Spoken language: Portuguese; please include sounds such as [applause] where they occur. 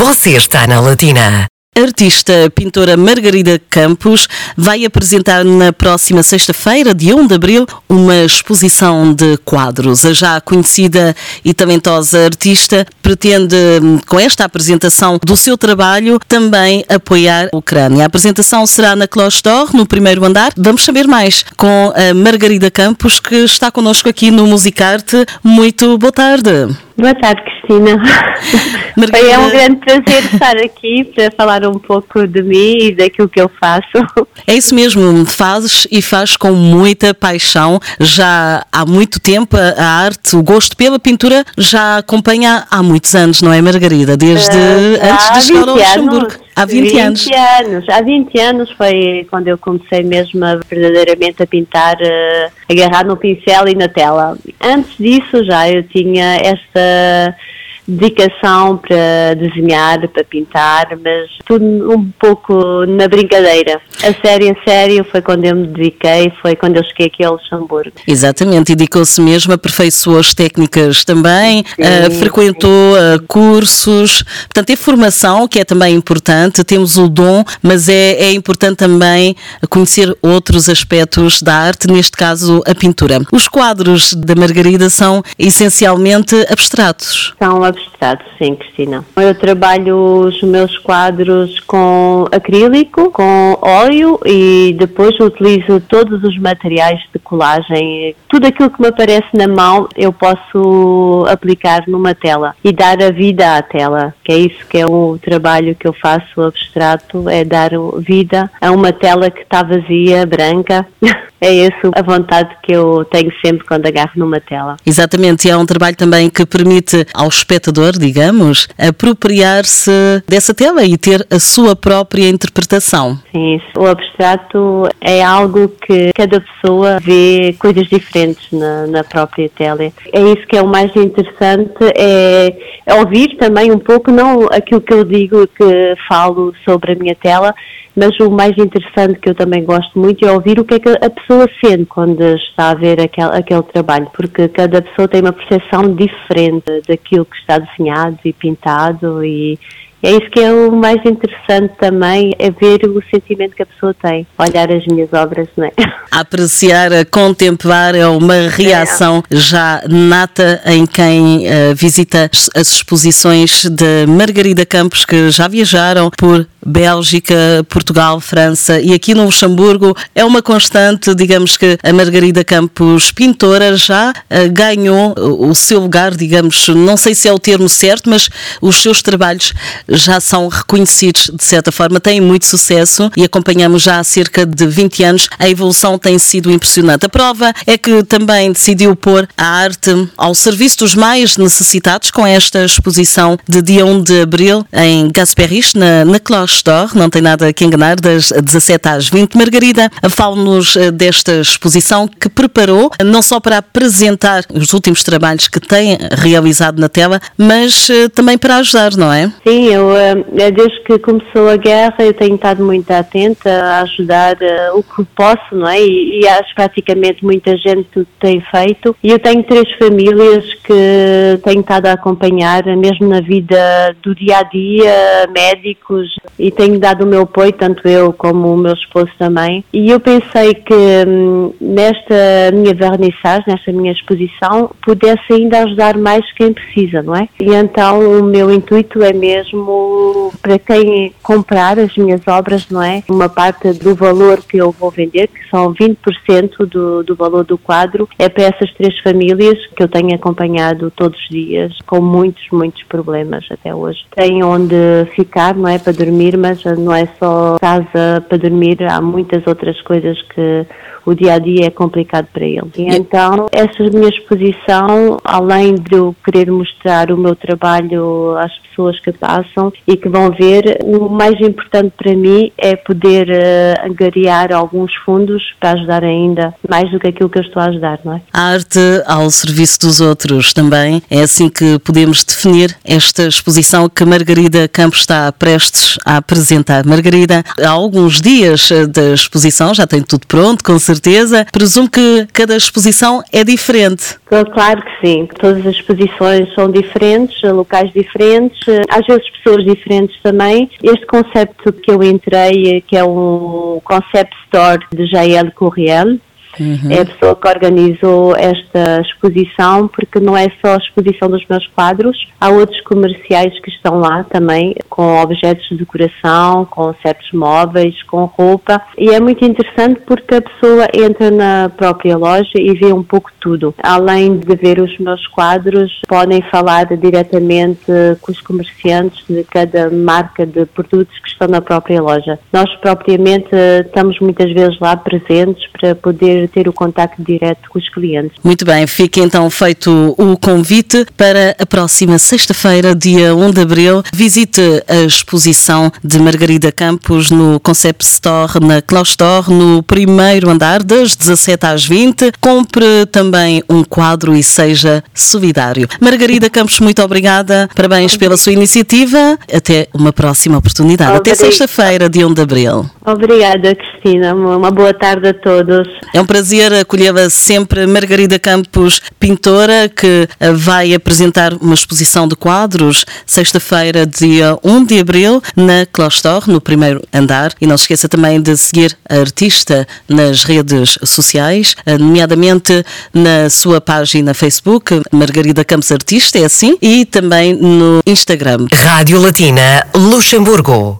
Você está na Latina. A artista pintora Margarida Campos vai apresentar na próxima sexta-feira, dia 1 de abril, uma exposição de quadros. A já conhecida e talentosa artista pretende, com esta apresentação do seu trabalho, também apoiar a Ucrânia. A apresentação será na Cloche d'Or, no primeiro andar. Vamos saber mais com a Margarida Campos, que está connosco aqui no Musicarte. Muito boa tarde. Boa tarde, Cristina. Margarida... É um grande prazer estar aqui para falar um pouco de mim e daquilo que eu faço. É isso mesmo, fazes e faz com muita paixão. Já há muito tempo a arte, o gosto pela pintura já acompanha há muitos anos, não é, Margarida? Desde Uh, antes de chegar ao 20 Luxemburgo. anos. Há 20, anos. 20 anos. Há 20 anos foi quando eu comecei mesmo a, verdadeiramente a pintar, eh, agarrar no pincel e na tela. Antes disso já eu tinha esta dedicação para desenhar, para pintar, mas tudo um pouco na brincadeira. A sério, a sério, foi quando eu me dediquei, foi quando eu cheguei aqui ao Luxemburgo. Exatamente, dedicou-se mesmo, aperfeiçoou as técnicas também, ah, frequentou ah, cursos, portanto, é formação que é também importante, temos o dom, mas é, é importante também conhecer outros aspectos da arte, neste caso a pintura. Os quadros da Margarida são essencialmente abstratos. São abstratos, sim, Cristina. Eu trabalho os meus quadros com acrílico, com óleo e depois utilizo todos os materiais de colagem. Tudo aquilo que me aparece na mão eu posso aplicar numa tela e dar a vida à tela, que é isso que é o trabalho que eu faço abstrato, é dar vida a uma tela que está vazia, branca. [laughs] É essa a vontade que eu tenho sempre quando agarro numa tela. Exatamente, e é um trabalho também que permite ao espectador, digamos, apropriar-se dessa tela e ter a sua própria interpretação. Sim, isso. o abstrato é algo que cada pessoa vê coisas diferentes na, na própria tela. É isso que é o mais interessante, é ouvir também um pouco, não aquilo que eu digo, que falo sobre a minha tela, mas o mais interessante que eu também gosto muito é ouvir o que é que a pessoa sente quando está a ver aquele, aquele trabalho, porque cada pessoa tem uma percepção diferente daquilo que está desenhado e pintado e é isso que é o mais interessante também, é ver o sentimento que a pessoa tem, olhar as minhas obras, não é? [laughs] apreciar, contemplar é uma reação já nata em quem eh, visita as- exposições de Margarida Campos que já viajaram por Bélgica, Portugal, França e aqui no Luxemburgo é uma constante, digamos que a Margarida Campos pintora já eh, ganhou o seu lugar, digamos, não sei se é o termo certo, mas os seus trabalhos já são reconhecidos de certa forma, têm muito sucesso e acompanhamos já há cerca de 20 anos a evolução tem sido impressionante. A prova é que também decidiu pôr a arte ao serviço dos mais necessitados com esta exposição de dia 1 de abril em Gasperich, na, na Cloche d'Or. Não tem nada que enganar, das 17 às 20. Margarida, fala-nos eh, desta exposição que preparou não só para apresentar os últimos trabalhos que tem realizado na tela, mas eh, também para ajudar, não é? Sim, eu eh, desde que começou a guerra eu tenho estado muito atenta a ajudar eh, o que posso, não é? E, e acho praticamente muita gente tem feito. E eu tenho três famílias que tenho estado a acompanhar, mesmo na vida do dia a dia, médicos, e tenho dado o meu apoio, tanto eu como o meu esposo também. E eu pensei que hum, nesta minha vernissage, nesta minha exposição, pudesse ainda ajudar mais quem precisa, não é? E então o meu intuito é mesmo para quem comprar as minhas obras, não é? Uma parte do valor que eu vou vender, que são 20% do, do valor do quadro, é para essas três famílias que eu tenho acompanhado todos os dias, com muitos, muitos problemas até hoje. Têm onde ficar, não é? Para dormir, mas não é só casa para dormir, há muitas outras coisas que o dia a dia é complicado para eles. E então, essa minha exposição, além de eu querer mostrar o meu trabalho às pessoas que passam e que vão ver, o mais importante para mim é poder eh, angariar alguns fundos para ajudar ainda mais do que aquilo que eu estou a ajudar, não é? A arte ao serviço dos outros também. É assim que podemos definir esta exposição que Margarida Campos está prestes a apresentar. Margarida, há alguns dias eh, da exposição, já tem tudo pronto, com certeza. Certeza. Presumo que cada exposição é diferente. Claro que sim. Todas as exposições são diferentes, locais diferentes, às vezes pessoas diferentes também. Este conceito que eu entrei, que é um concept store de Jael Corriel, Uhum. É a pessoa que organizou esta exposição, porque não é só a exposição dos meus quadros, há outros comerciais que estão lá também, com objetos de decoração, com certos móveis, com roupa. E é muito interessante porque a pessoa entra na própria loja e vê um pouco tudo. Além de ver os meus quadros, podem falar diretamente com os comerciantes de cada marca de produtos que estão na própria loja. Nós propriamente estamos muitas vezes lá presentes para poder ter o contacto direto com os clientes. Muito bem, fica então feito o convite para a próxima sexta-feira, dia 1 de abril. Visite a exposição de Margarida Campos no Concept Store, na Claustore, no primeiro andar, das 17 às 20. Compre também um quadro e seja solidário. Margarida Campos, muito obrigada. Parabéns pela sua iniciativa. Até uma próxima oportunidade. Até sexta-feira, dia 1 de abril. Obrigada, Cristina. Uma boa tarde a todos. É um prazer acolhê-la sempre Margarida Campos, pintora, que eh, vai apresentar uma exposição de quadros sexta-feira, dia 1 de abril, na Clostor, no primeiro andar. E não se esqueça também de seguir a artista nas redes sociais, eh, nomeadamente na sua página Facebook, Margarida Campos Artista, é assim, e também no Instagram. Rádio Latina, Luxemburgo.